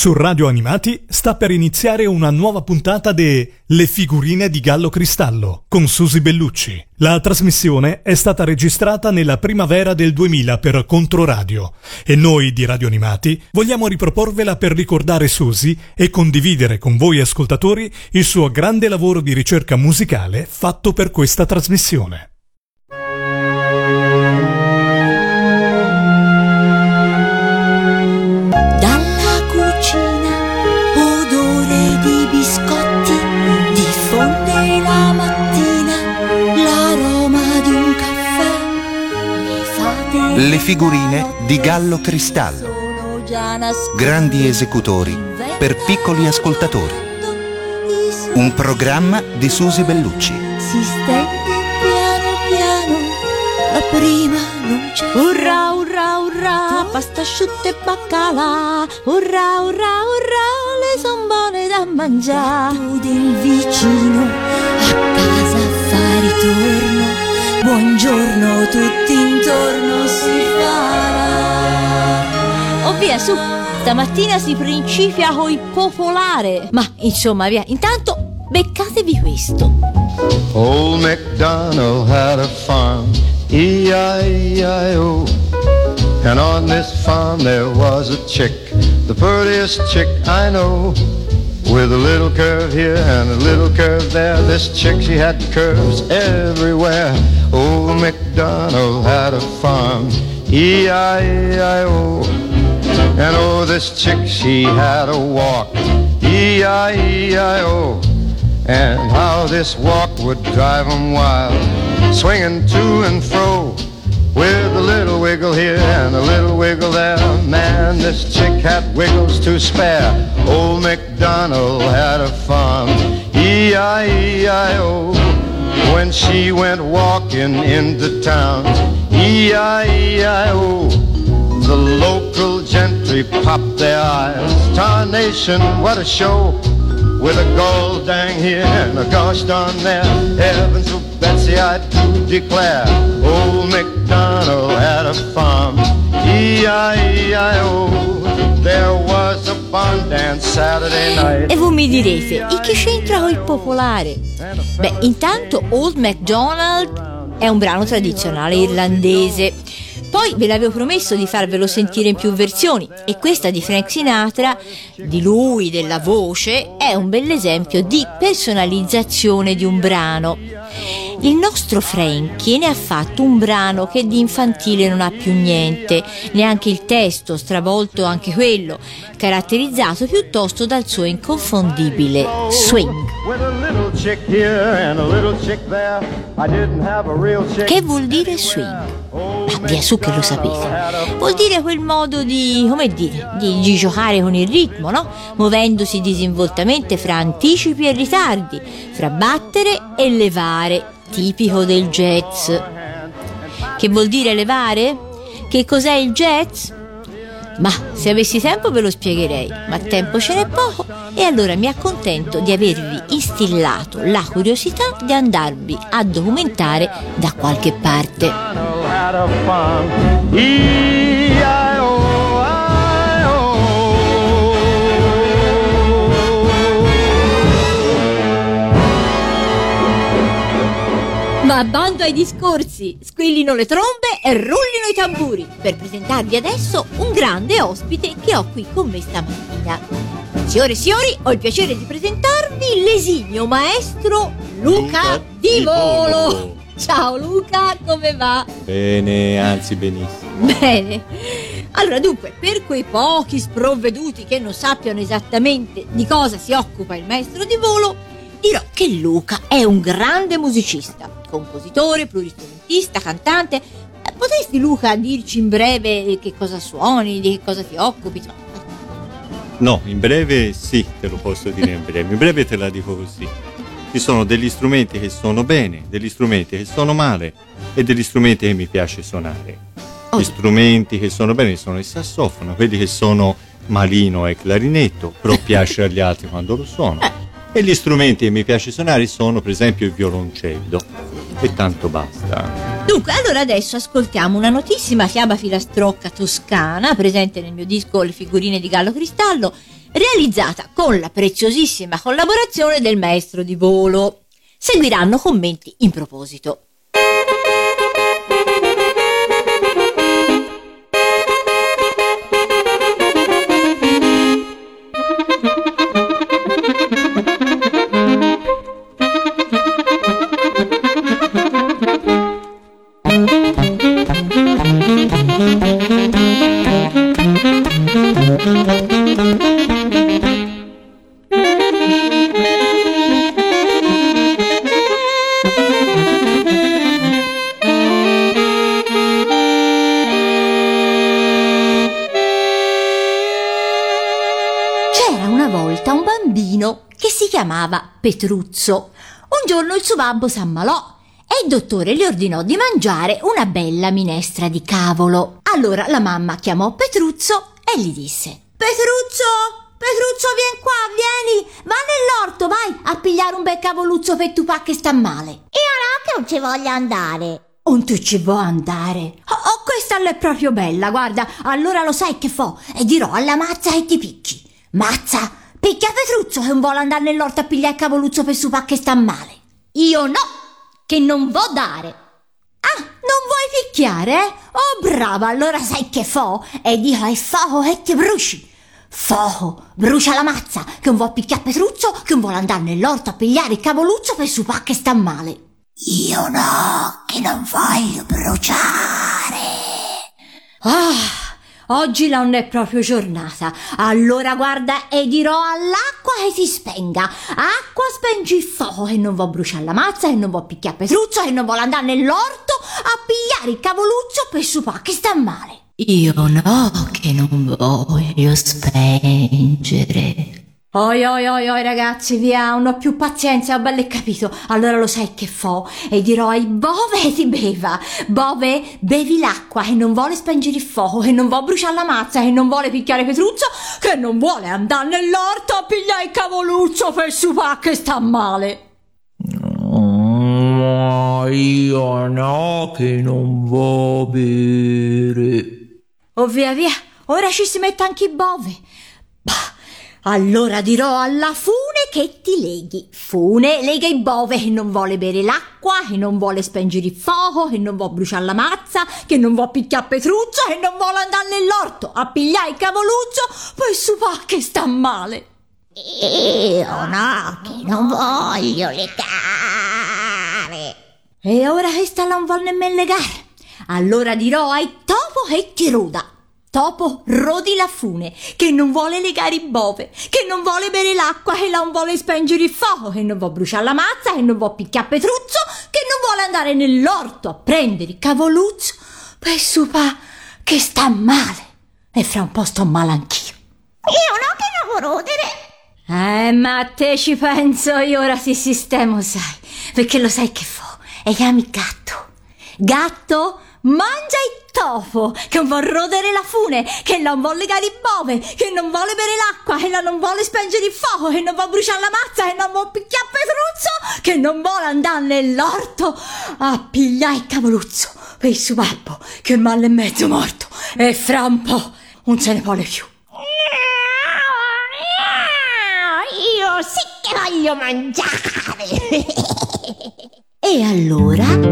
Su Radio Animati sta per iniziare una nuova puntata de Le figurine di Gallo Cristallo con Susi Bellucci. La trasmissione è stata registrata nella primavera del 2000 per Controradio e noi di Radio Animati vogliamo riproporvela per ricordare Susi e condividere con voi ascoltatori il suo grande lavoro di ricerca musicale fatto per questa trasmissione. Le figurine di Gallo Cristallo. Grandi esecutori per piccoli ascoltatori. Un programma di Susi Bellucci. Si stende piano piano la prima luce. Urrà, urrà, urrà, pasta asciutta e baccalà. Urrà, urrà, urrà, le son buone da mangiare. Tu del vicino a casa fa ritorno Buongiorno, tutti intorno via, su, stamattina si principia coi popolare. Ma insomma, via, intanto beccatevi questo. Old MacDonald had a farm, E-I-E-I-O. And on this farm there was a chick, the prettiest chick I know. With a little curve here and a little curve there This chick, she had curves everywhere Old MacDonald had a farm E-I-E-I-O And oh, this chick, she had a walk E-I-E-I-O And how this walk would drive 'em wild Swinging to and fro with a little wiggle here and a little wiggle there. Man, this chick had wiggles to spare. Old MacDonald had a farm, E-I-E-I-O. When she went walking into town, E-I-E-I-O. The local popped their eyes. Tarnation, what a show! With a gold dang here and a gosh darn there. Heavens to Betsy, I do declare. Old MacDonald had a farm. E-I-E-I-O. There was a barn dance Saturday night. E voi mi direte, e che c'entra con il popolare? Beh, intanto Old MacDonald è un brano tradizionale irlandese poi ve l'avevo promesso di farvelo sentire in più versioni e questa di Frank Sinatra, di lui, della voce, è un bell'esempio di personalizzazione di un brano. Il nostro Frankie ne ha fatto un brano che di infantile non ha più niente, neanche il testo, stravolto anche quello, caratterizzato piuttosto dal suo inconfondibile swing. Che vuol dire swing? Via su che lo sapete. Vuol dire quel modo di, come dire, di, di giocare con il ritmo, no? Muovendosi disinvoltamente fra anticipi e ritardi, fra battere e levare, tipico del jazz. Che vuol dire levare? Che cos'è il jazz? Ma se avessi tempo ve lo spiegherei, ma tempo ce n'è poco e allora mi accontento di avervi instillato la curiosità di andarvi a documentare da qualche parte. Ma bando ai discorsi, squillino le trombe e rullino i tamburi per presentarvi adesso un grande ospite che ho qui con me stamattina. Signore e signori, ho il piacere di presentarvi l'esigno maestro Luca, Luca Di Volo. Ciao Luca, come va? Bene, anzi benissimo. Bene. Allora, dunque, per quei pochi sprovveduti che non sappiano esattamente di cosa si occupa il maestro di volo, dirò che Luca è un grande musicista compositore, pluristrumentista, cantante. Eh, potresti Luca dirci in breve che cosa suoni, di che cosa ti occupi? No, in breve sì, te lo posso dire in breve. In breve te la dico così. Ci sono degli strumenti che suono bene, degli strumenti che suono male e degli strumenti che mi piace suonare. Oh. Gli strumenti che suono bene sono il sassofono, quelli che sono malino e clarinetto, però piace agli altri quando lo suono. E gli strumenti che mi piace suonare sono per esempio il violoncello e tanto basta. Dunque, allora adesso ascoltiamo una notissima fiaba filastrocca toscana presente nel mio disco Le figurine di Gallo Cristallo realizzata con la preziosissima collaborazione del maestro di volo. Seguiranno commenti in proposito. Chiamava Petruzzo. Un giorno il suo babbo s'ammalò e il dottore le ordinò di mangiare una bella minestra di cavolo. Allora la mamma chiamò Petruzzo e gli disse: Petruzzo! Petruzzo, vien qua, vieni! Va nell'orto, vai a pigliare un bel cavoluzzo per tu pa che sta male. Io no che non ci voglio andare. Non tu ci vuoi andare? Oh, oh, questa è proprio bella, guarda. Allora lo sai che fo? E dirò alla mazza e ti picchi. Mazza, Picchia Petruzzo che non vuole andare nell'orto a pigliare il cavoluzzo per supa che sta male. Io no, che non vo dare. Ah, non vuoi picchiare, eh? Oh, brava, allora sai che fo? E dico ai fuoco e ti bruci. Fuoco, brucia la mazza, che non vuole picchiare Petruzzo, che non vuole andare nell'orto a pigliare il cavoluzzo per supa che sta male. Io no, che non voglio bruciare. Ah, Oggi non è proprio giornata. Allora guarda e dirò all'acqua che si spenga. Acqua spengi il fuoco che non vuol bruciare la mazza, che non vuol picchiare Petruzzo, che non vuole andare nell'orto a pigliare il cavoluzzo per supà che sta male. Io no, che non voglio spengere. Oi oi oi oi ragazzi, via, non ho più pazienza, ho belle capito. Allora lo sai che fo? E dirò ai Bove ti beva. Bove, bevi l'acqua e non vuole spengere il fuoco, che non vuole bruciare la mazza, che non vuole picchiare Petruzzo, che non vuole andare nell'orto a pigliare il cavoluzzo per supà che sta male. No, io no, che non vuoi bere. Oh via via, ora ci si mette anche i Bove. Bah. Allora dirò alla fune che ti leghi. Fune lega i bove che non vuole bere l'acqua, che non vuole spengere il fuoco, che non vuole bruciare la mazza, che non vuole picchiare Petruzzo, che non vuole andare nell'orto a pigliare il cavoluzzo, poi su fa che sta male. Io no, che non voglio legare. E ora che sta non vuole nemmeno legare. Allora dirò ai topo che ti ruda. Topo rodi la fune, che non vuole legare i bove, che non vuole bere l'acqua, che non vuole spengere il fuoco, che non vuole bruciare la mazza, che non vuole picchiare Petruzzo, che non vuole andare nell'orto a prendere il cavoluzzo, per supa che sta male. E fra un po' sto male anch'io. Io no che non vuoi rodere. Eh, ma a te ci penso io ora si sistemo, sai, perché lo sai che fo, e chiami gatto. Gatto, mangia il topo, che non vuole rodere la fune, che non vuole legare i bove, che non vuole bere l'acqua, che non vuole spengere il fuoco, che non vuole bruciare la mazza, che non vuole picchiare Petruzzo, che non vuole andare nell'orto a pigliare il cavoluzzo per il suo babbo, che ormai è mezzo morto, e fra un po' non se ne vuole più. Io sì che voglio mangiare. e allora?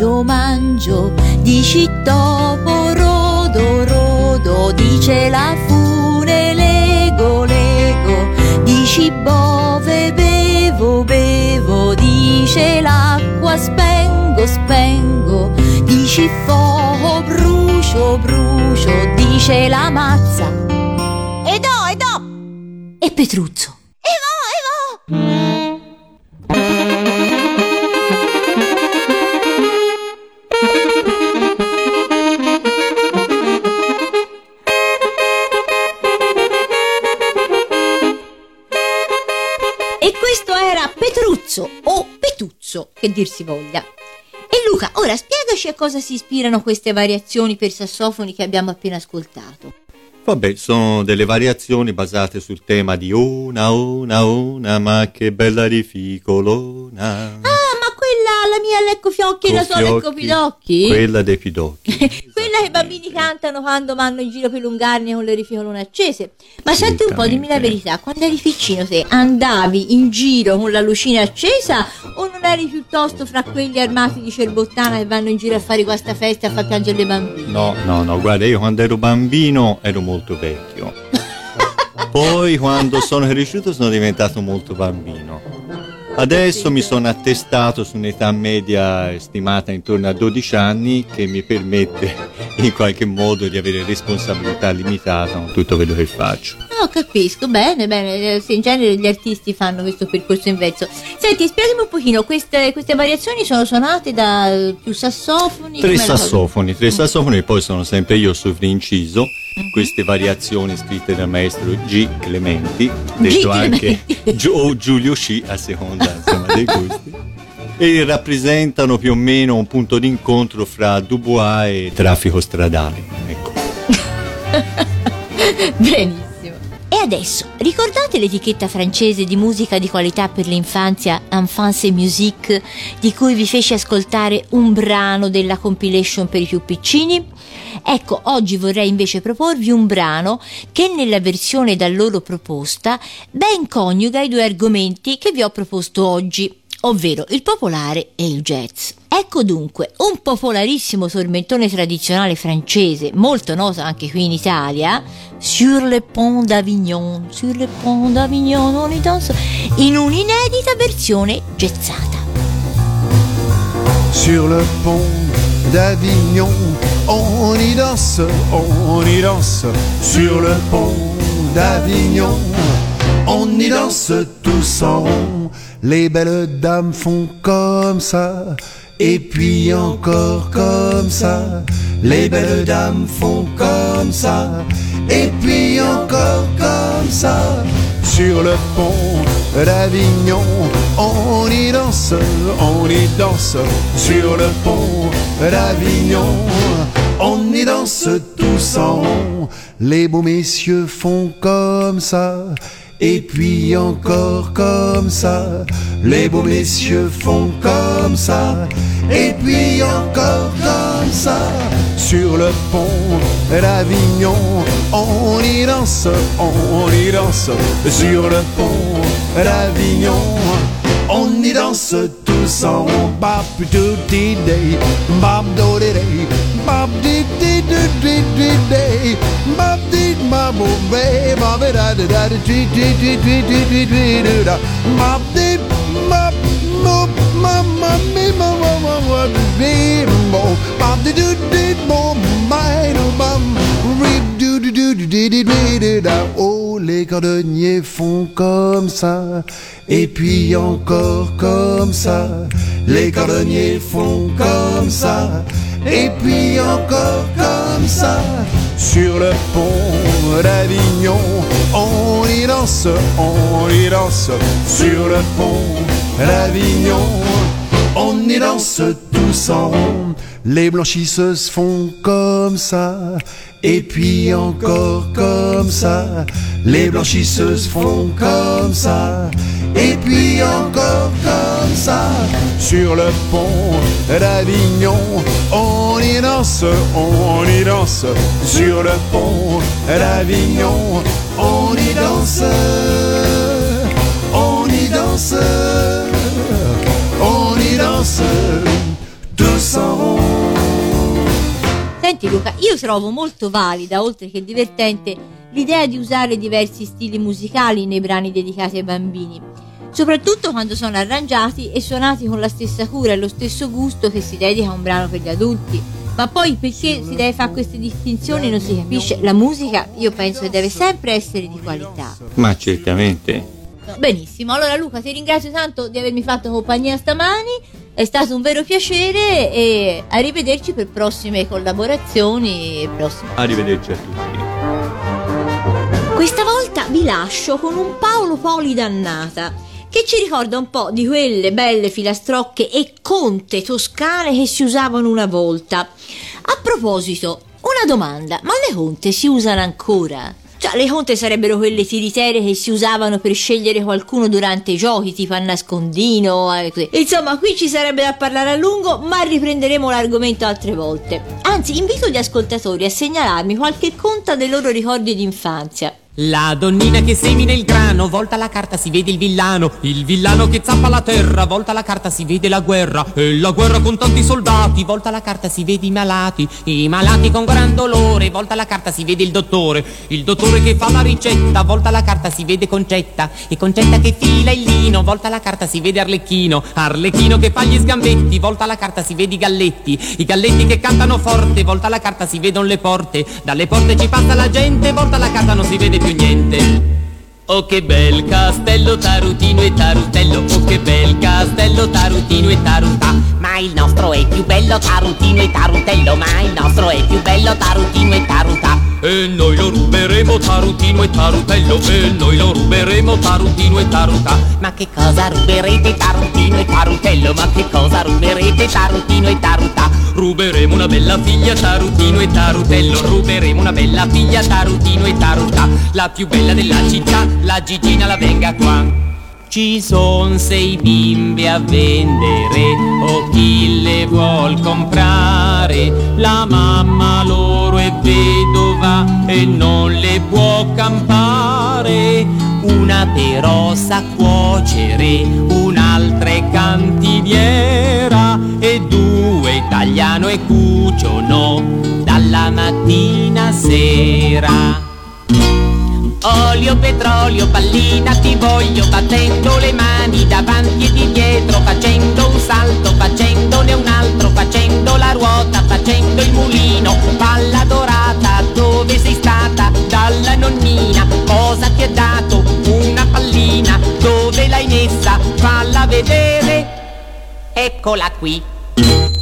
Mangio mangio, dici topo rodo rodo, dice la fune lego lego, dici bove bevo bevo, dice l'acqua spengo spengo, dici fuoco brucio brucio, dice la mazza. E do, e do! E Petruzzo. Che dir si voglia. E Luca, ora spiegaci a cosa si ispirano queste variazioni per sassofoni che abbiamo appena ascoltato. Vabbè, sono delle variazioni basate sul tema di una, una, una, ma che bella rificolona. Ah, mia lecco fiocchi e la sua lecco pidocchi? Quella dei pidocchi. Quella che i bambini cantano quando vanno in giro per lungarne con le rificolone accese. Ma senti un po', dimmi la verità, quando eri piccino te andavi in giro con la lucina accesa o non eri piuttosto fra quelli armati di cerbottana che vanno in giro a fare questa festa a far piangere le bambine? No, no, no, guarda, io quando ero bambino ero molto vecchio. Poi quando sono cresciuto sono diventato molto bambino. Adesso mi sono attestato su un'età media stimata intorno a 12 anni che mi permette in qualche modo di avere responsabilità limitata con tutto quello che faccio. No, capisco, bene, bene, eh, in genere gli artisti fanno questo percorso inverso. Senti, spiegami un pochino, queste, queste variazioni sono suonate da più sassofoni? Tre sassofoni, tre sassofoni e poi sono sempre io sovrinciso queste variazioni scritte dal maestro G. Clementi, detto anche Gio- o Giulio Sci a seconda insomma, dei gusti. E rappresentano più o meno un punto d'incontro fra Dubois e traffico stradale. Ecco. Benissimo. Adesso, ricordate l'etichetta francese di musica di qualità per l'infanzia Enfance et Musique di cui vi fece ascoltare un brano della compilation per i più piccini? Ecco, oggi vorrei invece proporvi un brano che nella versione da loro proposta ben coniuga i due argomenti che vi ho proposto oggi, ovvero il popolare e il jazz. Ecco dunque un popolarissimo tormentone tradizionale francese, molto noto anche qui in Italia, Sur le pont d'Avignon, Sur le pont d'Avignon, on y danse, in un'inedita versione jazzata. Sur le pont d'Avignon, on y danse, on y danse. Sur le pont d'Avignon, on y danse tous en rond. Les belles dames font comme ça, et puis encore comme ça. Les belles dames font comme ça, et puis encore comme ça. Sur le pont d'Avignon, on y danse, on y danse. Sur le pont d'Avignon, on y danse tous en rond. Les beaux messieurs font comme ça. Et puis encore comme ça, les beaux messieurs font comme ça. Et puis encore comme ça, sur le pont d'Avignon, on y danse, on y danse. Sur le pont d'Avignon, on y danse tous en. Bop do day, bop do Oh Oh les cordonniers font comme ça. Et puis encore comme ça. Les cordonniers font comme ça et puis encore comme ça. Sur le pont d'Avignon, on y danse, on y danse. Sur le pont d'Avignon, on y danse tous en rond. Les blanchisseuses font comme ça, et puis encore comme ça. Les blanchisseuses font comme ça, et puis encore comme ça. Sur le pont d'Avignon, on y danse, on y danse. Sur le pont d'Avignon, on y danse, on y danse, on y danse, tous en rond. Senti Luca, io trovo molto valida, oltre che divertente, l'idea di usare diversi stili musicali nei brani dedicati ai bambini, soprattutto quando sono arrangiati e suonati con la stessa cura e lo stesso gusto che si dedica a un brano per gli adulti. Ma poi perché si deve fare queste distinzioni non si capisce. La musica io penso che deve sempre essere di qualità. Ma certamente. Benissimo, allora Luca ti ringrazio tanto di avermi fatto compagnia stamani, è stato un vero piacere e arrivederci per prossime collaborazioni e prossime Arrivederci a tutti. Questa volta vi lascio con un Paolo Poli dannata che ci ricorda un po' di quelle belle filastrocche e conte toscane che si usavano una volta. A proposito, una domanda, ma le conte si usano ancora? Cioè, le conte sarebbero quelle tiriterie che si usavano per scegliere qualcuno durante i giochi, tipo a nascondino. Insomma, qui ci sarebbe da parlare a lungo, ma riprenderemo l'argomento altre volte. Anzi, invito gli ascoltatori a segnalarmi qualche conta dei loro ricordi di infanzia. La donnina che semina il grano, volta la carta si vede il villano, il villano che zappa la terra, volta la carta si vede la guerra, e la guerra con tanti soldati, volta la carta si vede i malati, i malati con gran dolore, volta la carta si vede il dottore, il dottore che fa la ricetta, volta la carta si vede Concetta, e Concetta che fila il lino, volta la carta si vede Arlecchino, Arlecchino che fa gli sgambetti, volta la carta si vede i galletti, i galletti che cantano forte, volta la carta si vedono le porte, dalle porte ci passa la gente, volta la carta non si vede più niente. Oh che bel castello tarutino e tarutello Oh che bel castello tarutino e taruta Ma il nostro è più bello tarutino e tarutello Ma il nostro è più bello tarutino e taruta. E noi lo ruberemo tarutino e tarutello E noi lo ruberemo tarutino e taruta. Ma che cosa ruberete tarutino e tarutello? Ma che cosa ruberete tarutino e taruta? Ruberemo una bella figlia tarutino e tarutello Ruberemo una bella figlia tarutino e taruta. La più bella della città la Gigina la venga qua. Ci son sei bimbe a vendere o chi le vuol comprare. La mamma loro è vedova e non le può campare. Una però sa cuocere, un'altra è cantiviera e due tagliano e cuciono dalla mattina a sera. Olio, petrolio, pallina, voglio battendo le mani davanti e di dietro, facendo un salto, facendone un altro, facendo la ruota, facendo il mulino, palla dorata, dove sei stata? Dalla nonnina, cosa ti ha dato? Una pallina, dove l'hai messa? Falla vedere, eccola qui.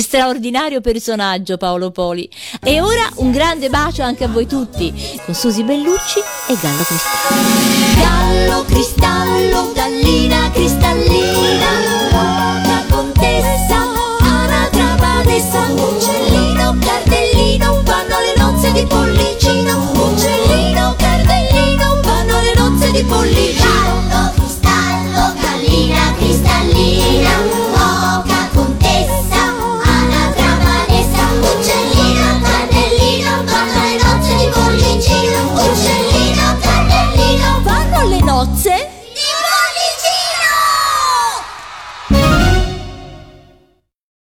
Straordinario personaggio Paolo Poli. E ora un grande bacio anche a voi tutti, con Susi Bellucci e Gallo Cristallo. Gallo cristallo, gallina cristallina,